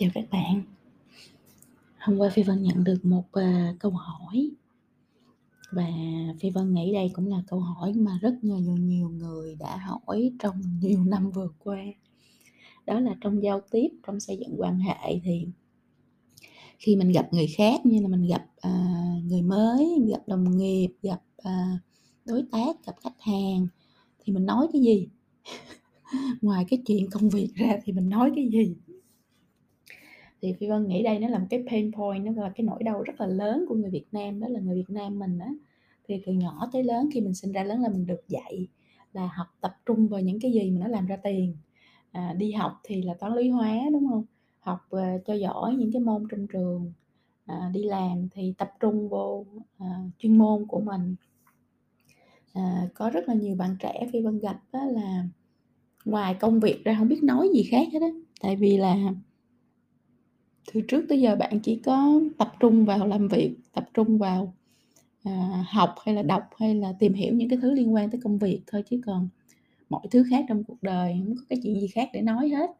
Chào các bạn. Hôm qua Phi Vân nhận được một, uh, câu hỏi và Phi Vân nghĩ đây cũng là câu hỏi mà rất nhiều nhiều người đã hỏi trong nhiều năm vừa qua. Đó là trong giao tiếp, trong xây dựng quan hệ thì khi mình gặp người khác như là mình gặp, uh, người mới, gặp đồng nghiệp, gặp, uh, đối tác, gặp khách hàng thì mình nói cái gì? Ngoài cái chuyện công việc ra thì mình nói cái gì? Thì Phi Vân nghĩ đây nó là một cái pain point, nó là cái nỗi đau rất là lớn của người Việt Nam, đó là người Việt Nam mình á, thì từ nhỏ tới lớn khi mình sinh ra lớn là mình được dạy là học tập trung vào những cái gì mà nó làm ra tiền. À, đi học thì là toán lý hóa, đúng không Học, uh, cho giỏi những cái môn trong trường, à, đi làm thì tập trung vô, à, chuyên môn của mình. À, có rất là nhiều bạn trẻ Phi Vân gặp đó là ngoài công việc ra không biết nói gì khác hết á, tại vì là từ trước tới giờ bạn chỉ có tập trung vào làm việc, tập trung vào, à, học hay là đọc hay là tìm hiểu những cái thứ liên quan tới công việc thôi, chứ còn mọi thứ khác trong cuộc đời không có cái chuyện gì khác để nói hết.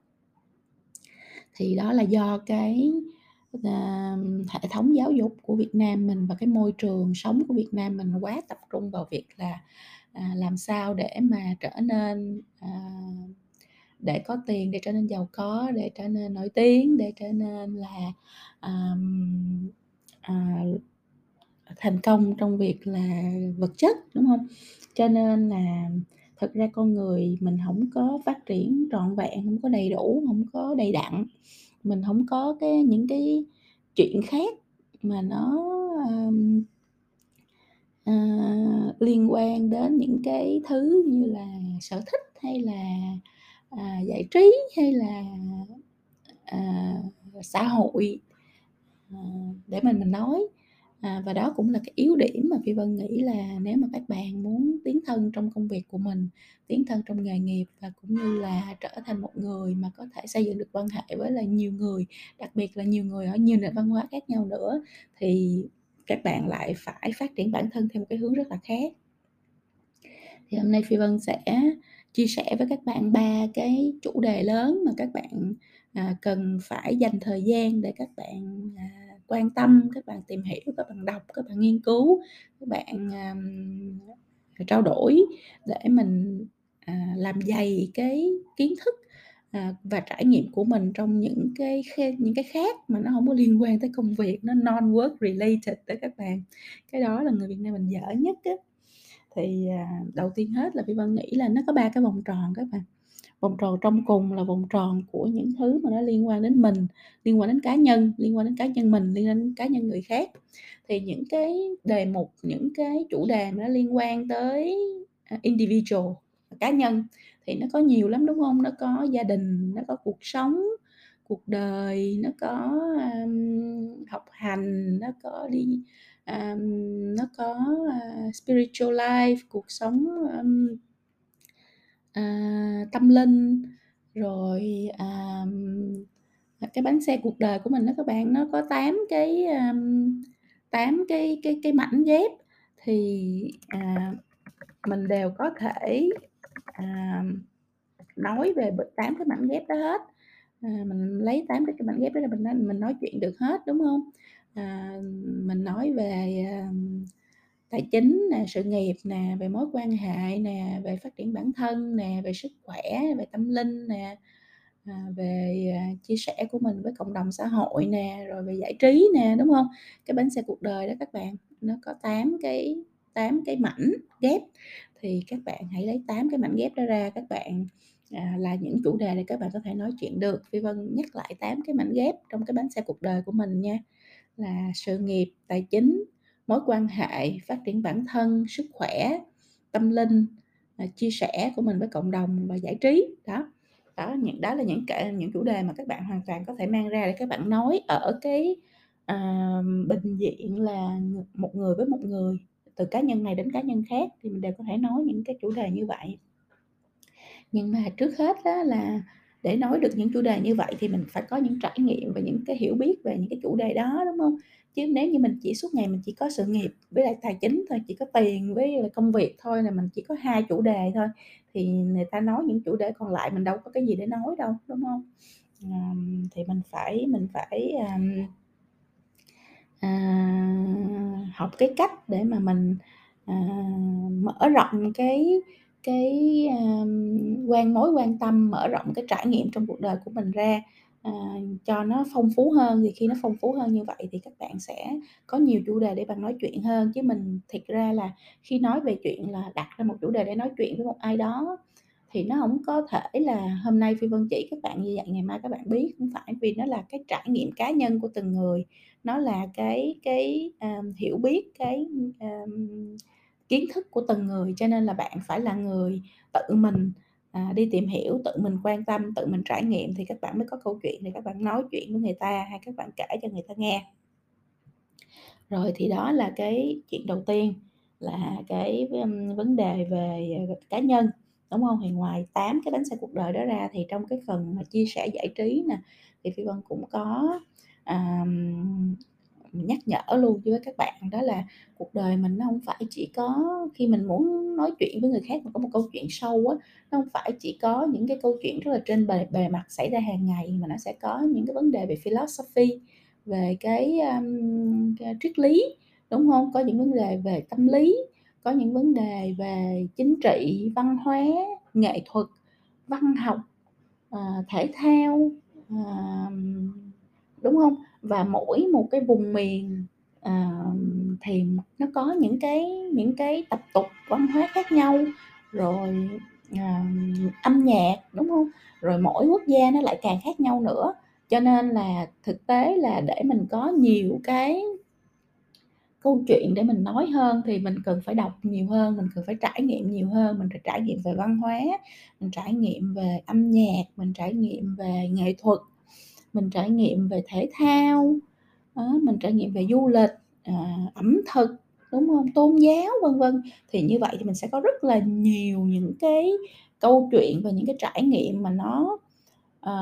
Thì đó là do cái, à, hệ thống giáo dục của Việt Nam mình và cái môi trường sống của Việt Nam mình quá tập trung vào việc là, à, làm sao để mà trở nên, à, để có tiền, để trở nên giàu có, để trở nên nổi tiếng, để trở nên là, um, à, thành công trong việc là vật chất, đúng không? Cho nên là thực ra con người mình không có phát triển trọn vẹn, không có đầy đủ, không có đầy đặn, mình không có cái những cái chuyện khác mà nó, um, ờ, liên quan đến những cái thứ như là sở thích hay là, à, giải trí hay là, à, xã hội, à, để mình mình nói. À, và đó cũng là cái yếu điểm mà Phi Vân nghĩ là nếu mà các bạn muốn tiến thân trong công việc của mình, tiến thân trong nghề nghiệp và cũng như là trở thành một người mà có thể xây dựng được quan hệ với là nhiều người, đặc biệt là nhiều người ở nhiều nền văn hóa khác nhau nữa, thì các bạn lại phải phát triển bản thân theo một cái hướng rất là khác. Thì hôm nay Phi Vân sẽ chia sẻ với các bạn ba cái chủ đề lớn mà các bạn, à, cần phải dành thời gian để các bạn, à, quan tâm, các bạn tìm hiểu, các bạn đọc, các bạn nghiên cứu, các bạn, à, trao đổi để mình, à, làm dày cái kiến thức, à, và trải nghiệm của mình trong những cái khe những cái khác mà nó không có liên quan tới công việc, nó non-work related tới các bạn. Cái đó là người Việt Nam mình dở nhất á. Thì, à, đầu tiên hết là Phi Vân nghĩ là nó có ba cái vòng tròn các bạn. Vòng tròn trong cùng là vòng tròn của những thứ mà nó liên quan đến mình, liên quan đến cá nhân, liên quan đến cá nhân mình, liên quan đến cá nhân người khác. Thì những cái đề mục, những cái chủ đề mà nó liên quan tới, à, individual, cá nhân thì nó có nhiều lắm, đúng không Nó có gia đình, nó có cuộc sống, cuộc đời, nó có, um, học hành, nó có đi um, nó có, uh, spiritual life, cuộc sống, um, uh, tâm linh, rồi, um, cái bánh xe cuộc đời của mình đó các bạn, nó có 8 cái, um, 8 cái cái cái mảnh ghép thì, uh, mình đều có thể, uh, nói về b 8 cái mảnh ghép đó hết. À, mình lấy 8 cái cái mảnh ghép đó là mình mình nói chuyện được hết, đúng không À, mình nói về, à, tài chính nè, sự nghiệp nè, về mối quan hệ nè, về phát triển bản thân nè, về sức khỏe, về tâm linh nè, à, về, à, chia sẻ của mình với cộng đồng xã hội nè, rồi về giải trí nè, đúng không? Cái bánh xe cuộc đời đó các bạn, nó có 8 cái 8 cái mảnh ghép, thì các bạn hãy lấy 8 cái mảnh ghép đó ra, các bạn, à, là những chủ đề để các bạn có thể nói chuyện được. Phi Vân nhắc lại 8 cái mảnh ghép trong cái bánh xe cuộc đời của mình nha, là sự nghiệp, tài chính, mối quan hệ, phát triển bản thân, sức khỏe, tâm linh, à, chia sẻ của mình với cộng đồng và giải trí. Đó, đó, những đó là những cái những chủ đề mà các bạn hoàn toàn có thể mang ra để các bạn nói ở cái, uh, bình diện là một người với một người, từ cá nhân này đến cá nhân khác thì mình đều có thể nói những cái chủ đề như vậy. Nhưng mà trước hết đó là để nói được những chủ đề như vậy thì mình phải có những trải nghiệm và những cái hiểu biết về những cái chủ đề đó, đúng không? Chứ nếu như mình chỉ suốt ngày mình chỉ có sự nghiệp với lại tài chính thôi, chỉ có tiền với lại công việc thôi là mình chỉ có hai chủ đề thôi, thì người ta nói những chủ đề còn lại mình đâu có cái gì để nói đâu, đúng không à, thì mình phải mình phải, à, à, học cái cách để mà mình, à, mở rộng cái cái, a, quan mối quan tâm, mở rộng cái trải nghiệm trong cuộc đời của mình ra, à, cho nó phong phú hơn. Thì khi nó phong phú hơn như vậy thì các bạn sẽ có nhiều chủ đề để bạn nói chuyện hơn. Chứ mình thiệt ra là khi nói về chuyện là đặt ra một chủ đề để nói chuyện với một ai đó thì nó hổng có thể là hôm nay Phi Vân chỉ các bạn như vậy, ngày mai các bạn biết, hông phải, vì nó là cái trải nghiệm cá nhân của từng người, nó là cái cái, à, hiểu biết, cái, ờm, kiến thức của từng người, cho nên là bạn phải là người tự mình, à, đi tìm hiểu, tự mình quan tâm, tự mình trải nghiệm thì các bạn mới có câu chuyện để các bạn nói chuyện với người ta hay các bạn kể cho người ta nghe. Rồi thì đó là cái chuyện đầu tiên là cái, vấn đề về, à, cá nhân, đúng không Thì ngoài 8 cái bánh xe cuộc đời đó ra thì trong cái phần mà chia sẻ giải trí nè, thì Phi Vân cũng có, um, nhắc nhở luôn với các bạn đó là cuộc đời mình nó không phải chỉ có khi mình muốn nói chuyện với người khác mà có một câu chuyện sâu á, nó không phải chỉ có những cái câu chuyện rất là trên bề bề mặt xảy ra hàng ngày, mà nó sẽ có những cái vấn đề về philosophy, về cái, um, cái triết lý, đúng không Có những vấn đề về tâm lý, có những vấn đề về chính trị, văn hóa, nghệ thuật, văn học, uh, thể thao, uh, đúng không? Và mỗi một cái vùng miền, à, thì nó có những cái những cái tập tục văn hóa khác nhau, rồi, à, âm nhạc, đúng không? Rồi mỗi quốc gia nó lại càng khác nhau nữa, cho nên là thực tế là để mình có nhiều cái câu chuyện để mình nói hơn thì mình cần phải đọc nhiều hơn, mình cần phải trải nghiệm nhiều hơn, mình phải trải nghiệm về văn hóa, mình trải nghiệm về âm nhạc, mình trải nghiệm về nghệ thuật, mình trải nghiệm về thể thao, đó, mình trải nghiệm về du lịch, à, ẩm thực, đúng không, Tôn giáo, vân vân. Thì như vậy thì mình sẽ có rất là nhiều những cái câu chuyện và những cái trải nghiệm mà nó, ờ,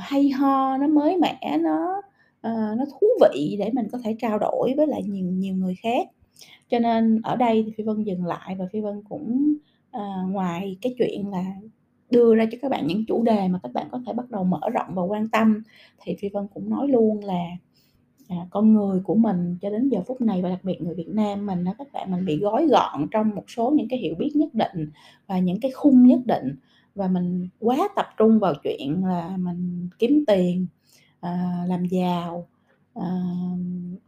hay ho, nó mới mẻ, nó, ờ, nó thú vị để mình có thể trao đổi với lại nhiều nhiều người khác. Cho nên ở đây thì Phi Vân dừng lại và Phi Vân cũng, ờ, ngoài cái chuyện là đưa ra cho các bạn những chủ đề mà các bạn có thể bắt đầu mở rộng và quan tâm, thì Phi Vân cũng nói luôn là, à, con người của mình cho đến giờ phút này và đặc biệt người Việt Nam mình đó các bạn, mình bị gói gọn trong một số những cái hiểu biết nhất định và những cái khung nhất định, và mình quá tập trung vào chuyện là mình kiếm tiền, à, làm giàu, à,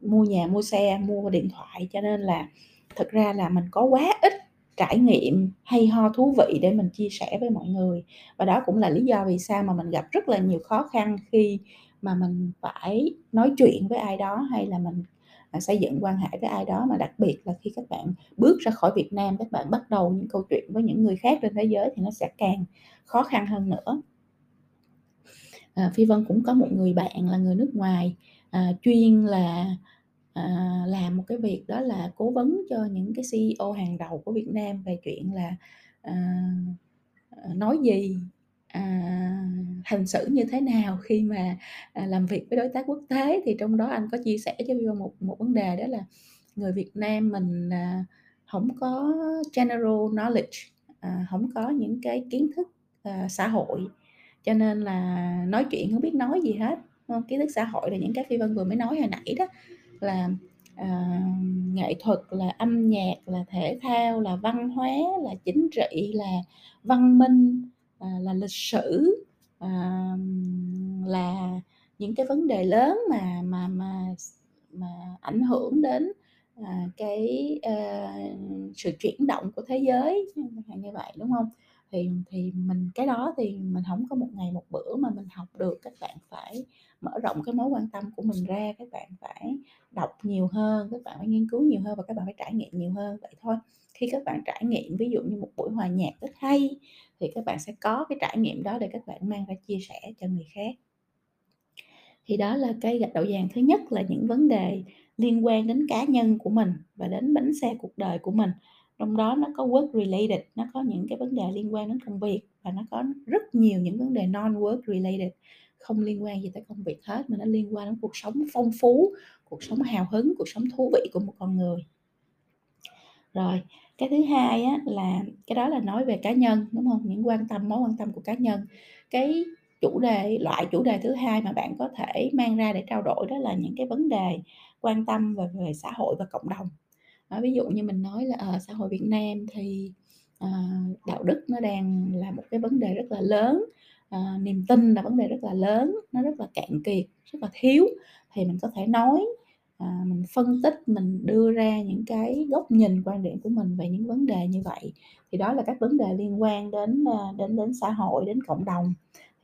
mua nhà, mua xe, mua điện thoại, cho nên là thực ra là mình có quá ít trải nghiệm hay ho, thú vị để mình chia sẻ với mọi người. Và đó cũng là lý do vì sao mà mình gặp rất là nhiều khó khăn khi mà mình phải nói chuyện với ai đó, hay là mình, à, xây dựng quan hệ với ai đó, mà đặc biệt là khi các bạn bước ra khỏi Việt Nam, các bạn bắt đầu những câu chuyện với những người khác trên thế giới thì nó sẽ càng khó khăn hơn nữa. À, Phi Vân cũng có một người bạn là người nước ngoài, à, chuyên là, à, làm một cái việc đó là cố vấn cho những cái CEO hàng đầu của Việt Nam về chuyện là, à, à, nói gì, à, hành xử như thế nào khi mà, à, làm việc với đối tác quốc tế. Thì trong đó anh có chia sẻ cho Phi một một vấn đề đó là người Việt Nam mình, à, không có general knowledge, à, không có những cái kiến thức, à, xã hội, cho nên là nói chuyện không biết nói gì hết, không? Kiến thức xã hội là những cái Phi Vân vừa mới nói hồi nãy đó, là, à, nghệ thuật, là âm nhạc, là thể thao, là văn hóa, là chính trị, là văn minh, à, là lịch sử, à, là những cái vấn đề lớn mà mà mà mà ảnh hưởng đến, à, cái, à, sự chuyển động của thế giới, như vậy, đúng không? Thì thì mình cái đó thì mình không có một ngày một bữa mà mình học được, các bạn phải mở rộng cái mối quan tâm của mình ra, các bạn phải đọc nhiều hơn, các bạn phải nghiên cứu nhiều hơn và các bạn phải trải nghiệm nhiều hơn, vậy thôi. Khi các bạn trải nghiệm, ví dụ như một buổi hòa nhạc rất hay thì các bạn sẽ có cái trải nghiệm đó để các bạn mang ra chia sẻ cho người khác. Thì đó là cái gạch đầu vàng thứ nhất là những vấn đề liên quan đến cá nhân của mình và đến bánh xe cuộc đời của mình. Trong đó nó có work related, nó có những cái vấn đề liên quan đến công việc và nó có rất nhiều những vấn đề non-work related, không liên quan gì tới công việc hết, mà nó liên quan đến cuộc sống phong phú, cuộc sống hào hứng, cuộc sống thú vị của một con người. Rồi, cái thứ hai á là cái đó là nói về cá nhân, đúng không Những quan tâm mối quan tâm của cá nhân. Cái chủ đề loại chủ đề thứ hai mà bạn có thể mang ra để trao đổi đó là những cái vấn đề quan tâm về về xã hội và cộng đồng à, ví dụ như mình nói là, ở xã hội Việt Nam thì, à, đạo đức nó đang là một cái vấn đề rất là lớn, à, niềm tin là vấn đề rất là lớn, nó rất là cạn kiệt, rất là thiếu, thì mình có thể nói, à, mình phân tích, mình đưa ra những cái góc nhìn, quan điểm của mình về những vấn đề như vậy. Thì đó là các vấn đề liên quan đến, đến đến xã hội, đến cộng đồng.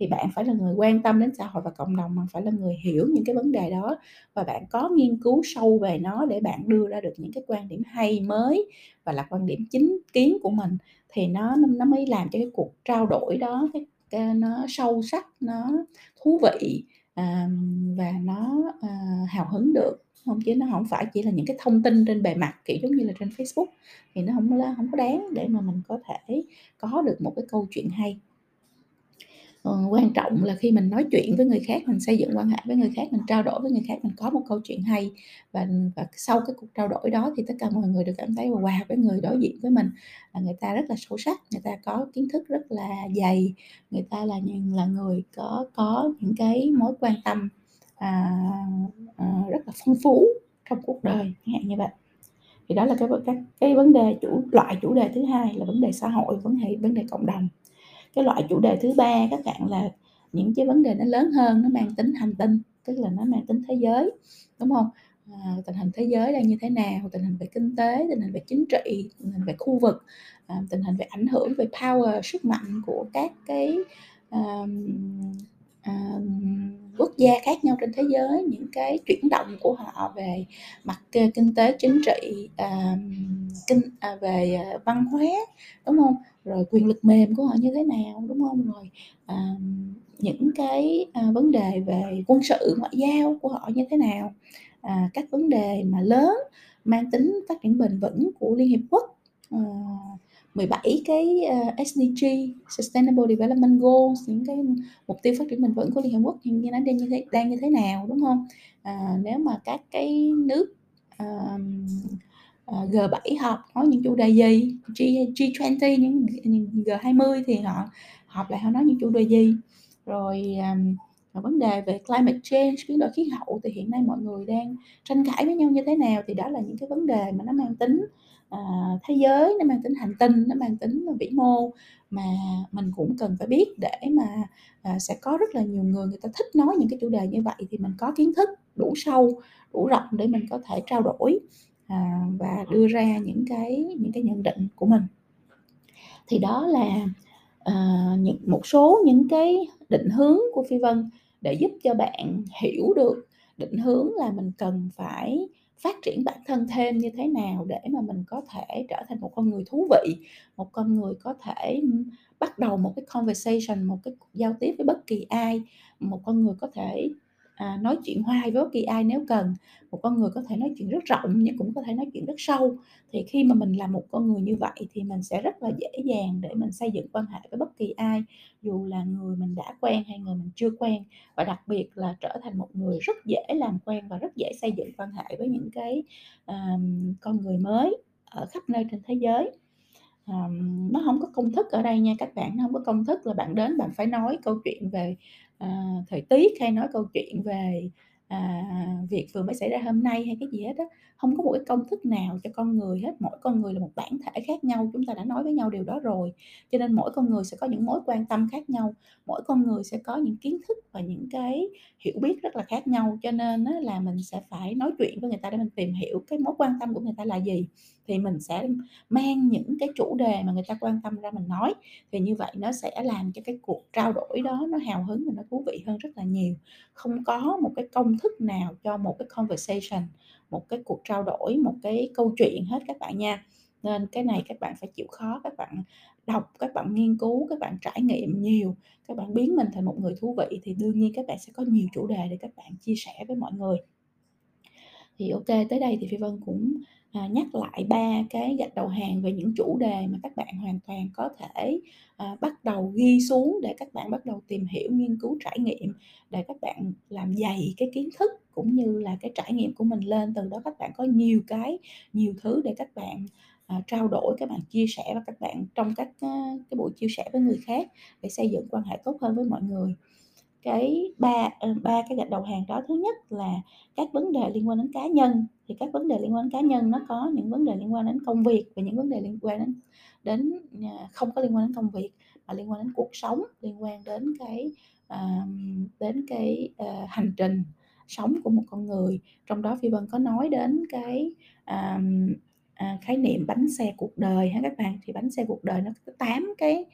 Thì bạn phải là người quan tâm đến xã hội và cộng đồng, bạn phải là người hiểu những cái vấn đề đó và bạn có nghiên cứu sâu về nó để bạn đưa ra được những cái quan điểm hay, mới và là quan điểm chính kiến của mình, thì nó nó mới làm cho cái cuộc trao đổi đó cái cái nó sâu sắc, nó thú vị, à, và nó, à, hào hứng được, không chứ nó không phải chỉ là những cái thông tin trên bề mặt, kiểu, giống như là trên Facebook, thì nó không không có đáng để mà mình có thể có được một cái câu chuyện hay. Ờ, quan trọng là khi mình nói chuyện với người khác, mình xây dựng quan hệ với người khác, mình trao đổi với người khác, mình có một câu chuyện hay và và sau cái cuộc trao đổi đó thì tất cả mọi người đều cảm thấy wow, cái người đối diện với mình là người ta rất là sâu sắc, người ta có kiến thức rất là dày, người ta là là người có có những cái mối quan tâm, à, ờ, rất là phong phú trong cuộc đời, như vậy. Thì đó là cái cái cái vấn đề chủ loại chủ đề thứ hai là vấn đề xã hội, vấn hệ vấn đề cộng đồng. Cái loại chủ đề thứ ba các bạn là những cái vấn đề nó lớn hơn, nó mang tính hành tinh, tức là nó mang tính thế giới, đúng không? À, tình hình thế giới đang như thế nào, tình hình về kinh tế, tình hình về chính trị, tình hình về khu vực, à, tình hình về ảnh hưởng về power, sức mạnh của các cái, ờm, ờm, quốc gia khác nhau trên thế giới, những cái chuyển động của họ về mặt ờ, kinh tế, chính trị, ờm, kinh à, về, à, văn hóa, đúng không? Rồi quyền lực mềm của họ như thế nào, đúng không? Rồi, à, những cái, à, vấn đề về quân sự, ngoại giao của họ như thế nào? À, các vấn đề mà lớn mang tính phát triển bền vững của Liên Hiệp Quốc, ờ, à, 17 cái, uh, SDG, Sustainable Development Goals, những cái mục tiêu phát triển bền vững của Liên Hiệp Quốc hiện nay đang như thế đang như thế nào, đúng không? À, nếu mà các cái nước, uh, Ờ, G7 họp nói những chủ đề gì, G G20, những g G20 thì họ họp lại họ nói những chủ đề gì? Rồi, um, vấn đề về climate change, biến đổi khí hậu thì hiện nay mọi người đang tranh cãi với nhau như thế nào? Thì đó là những cái vấn đề mà nó mang tính, uh, thế giới, nó mang tính hành tinh, nó mang tính vĩ mô mà mình cũng cần phải biết để mà, uh, sẽ có rất là nhiều người người ta thích nói những cái chủ đề như vậy thì mình có kiến thức đủ sâu, đủ rộng để mình có thể trao đổi, à, và đưa ra những cái những cái nhận định của mình. Thì đó là, à, những một số những cái định hướng của Phi Vân để giúp cho bạn hiểu được định hướng là mình cần phải phát triển bản thân thêm như thế nào để mà mình có thể trở thành một con người thú vị, một con người có thể, bắt đầu một cái conversation, một cái cuộc giao tiếp với bất kỳ ai, một con người có thể, à, nói chuyện hoài với bất kỳ ai nếu cần, một con người có thể nói chuyện rất rộng nhưng cũng có thể nói chuyện rất sâu. Thì khi mà mình là một con người như vậy thì mình sẽ rất là dễ dàng để mình xây dựng quan hệ với bất kỳ ai, dù là người mình đã quen hay người mình chưa quen, và đặc biệt là trở thành một người rất dễ làm quen và rất dễ xây dựng quan hệ với những cái, ờm, con người mới ở khắp nơi trên thế giới. Ờm, nó không có công thức ở đây nha các bạn, nó không có công thức là bạn đến bạn phải nói câu chuyện về, à, thời tiết hay nói câu chuyện về, à, việc vừa mới xảy ra hôm nay hay cái gì hết á. không có một cái công thức nào cho con người hết, mỗi con người là một bản thể khác nhau, chúng ta đã nói với nhau điều đó rồi. Cho nên mỗi con người sẽ có những mối quan tâm khác nhau, mỗi con người sẽ có những kiến thức và những cái hiểu biết rất là khác nhau, cho nên á là mình sẽ phải nói chuyện với người ta để mình tìm hiểu cái mối quan tâm của người ta là gì, thì mình sẽ mang những cái chủ đề mà người ta quan tâm ra mình nói. Thì như vậy nó sẽ làm cho cái cuộc trao đổi đó nó hào hứng và nó thú vị hơn rất là nhiều. Không có một cái công thức nào cho một cái conversation, một cái cuộc trao đổi, một cái câu chuyện hết các bạn nha. Nên cái này các bạn phải chịu khó, các bạn đọc, các bạn nghiên cứu, các bạn trải nghiệm nhiều, các bạn biến mình thành một người thú vị thì đương nhiên các bạn sẽ có nhiều chủ đề để các bạn chia sẻ với mọi người. Thì ok tới đây thì Phi Vân cũng, à, nhắc lại ba cái gạch đầu hàng về những chủ đề mà các bạn hoàn toàn có thể, à, bắt đầu ghi xuống để các bạn bắt đầu tìm hiểu, nghiên cứu, trải nghiệm, để các bạn làm dày cái kiến thức cũng như là cái trải nghiệm của mình lên. Từ đó các bạn có nhiều cái nhiều thứ để các bạn, à, trao đổi, các bạn chia sẻ và các bạn trong các, à, cái buổi chia sẻ với người khác để xây dựng quan hệ tốt hơn với mọi người cái ba ờ, ba cái gạch đầu hàng đó. Thứ nhất là các vấn đề liên quan đến cá nhân thì các vấn đề liên quan đến cá nhân nó có những vấn đề liên quan đến công việc và những vấn đề liên quan đến đến à, không có liên quan đến công việc mà liên quan đến cuộc sống liên quan đến cái uh, đến cái uh, hành trình sống của một con người. Trong đó phi vân có nói đến cái uh, uh, khái niệm bánh xe cuộc đời ha các bạn. Thì bánh xe cuộc đời nó có tám cái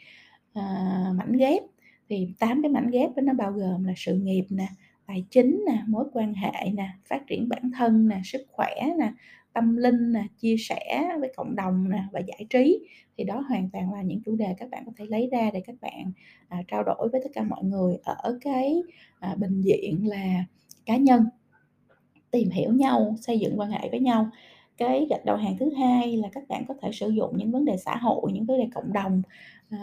uh, mảnh ghép thì tám cái mảnh ghép đó nó bao gồm là sự nghiệp nè tài chính nè mối quan hệ nè phát triển bản thân nè sức khỏe nè tâm linh nè chia sẻ với cộng đồng nè và giải trí. Thì đó hoàn toàn là những chủ đề các bạn có thể lấy ra để các bạn à, trao đổi với tất cả mọi người ở cái à, bình diện là cá nhân tìm hiểu nhau xây dựng quan hệ với nhau cái gạch đầu hàng thứ hai là các bạn có thể sử dụng những vấn đề xã hội những vấn đề cộng đồng à,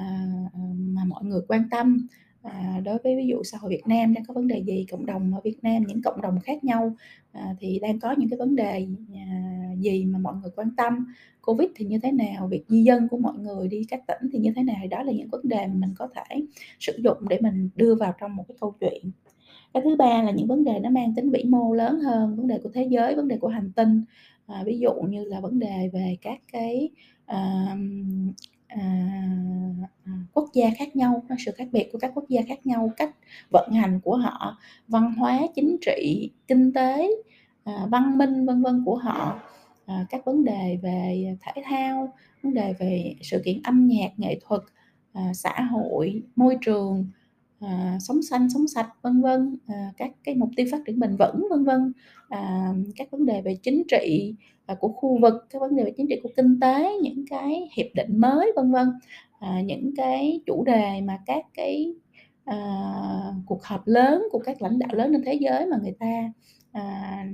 à, mà mọi người quan tâm. À, đối với ví dụ xã hội Việt Nam đang có vấn đề gì cộng đồng ở Việt Nam những cộng đồng khác nhau à, thì đang có những cái vấn đề à, gì mà mọi người quan tâm. Covid thì như thế nào việc di dân của mọi người đi các tỉnh thì như thế nào đó là những vấn đề mà mình có thể sử dụng để mình đưa vào trong một cái câu chuyện. Cái thứ ba là những vấn đề nó mang tính vĩ mô lớn hơn vấn đề của thế giới vấn đề của hành tinh à, ví dụ như là vấn đề về các cái à, à, à quốc gia khác nhau sự khác biệt của các quốc gia khác nhau cách vận hành của họ văn hóa chính trị kinh tế à, văn minh vân vân của họ. À, các vấn đề về thể thao vấn đề về sự kiện âm nhạc nghệ thuật à, xã hội môi trường à, sống xanh sống sạch vân vân à, các cái mục tiêu phát triển bền vững vân vân. À, các vấn đề về chính trị à, của khu vực các vấn đề về chính trị của kinh tế những cái hiệp định mới vân vân. À, những cái chủ đề mà các cái à, cuộc họp lớn của các lãnh đạo lớn trên thế giới mà người ta à,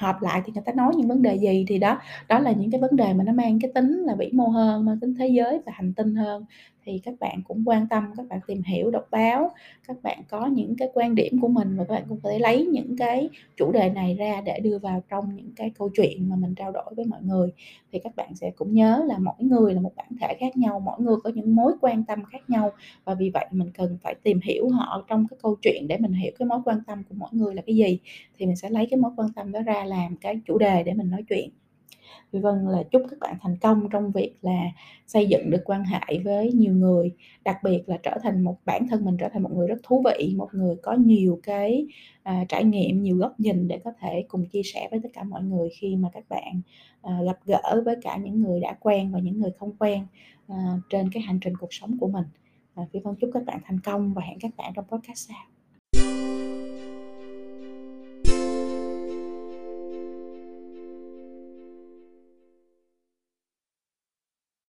họp lại thì người ta nói những vấn đề gì thì đó đó là những cái vấn đề mà nó mang cái tính là vĩ mô hơn mang tính thế giới và hành tinh hơn thì các bạn cũng quan tâm, các bạn tìm hiểu, đọc báo, các bạn có những cái quan điểm của mình và các bạn cũng có thể lấy những cái chủ đề này ra để đưa vào trong những cái câu chuyện mà mình trao đổi với mọi người. Thì các bạn sẽ cũng nhớ là mỗi người là một bản thể khác nhau, mỗi người có những mối quan tâm khác nhau và vì vậy mình cần phải tìm hiểu họ trong cái câu chuyện để mình hiểu cái mối quan tâm của mỗi người là cái gì. Thì mình sẽ lấy cái mối quan tâm đó ra làm cái chủ đề để mình nói chuyện. Vì Vân là chúc các bạn thành công trong việc là xây dựng được quan hệ với nhiều người, đặc biệt là trở thành một bản thân mình trở thành một người rất thú vị, một người có nhiều cái à, trải nghiệm, nhiều góc nhìn để có thể cùng chia sẻ với tất cả mọi người khi mà các bạn à, gặp gỡ với cả những người đã quen và những người không quen à, trên cái hành trình cuộc sống của mình. À, Phi Vân chúc các bạn thành công và hẹn các bạn trong podcast sau.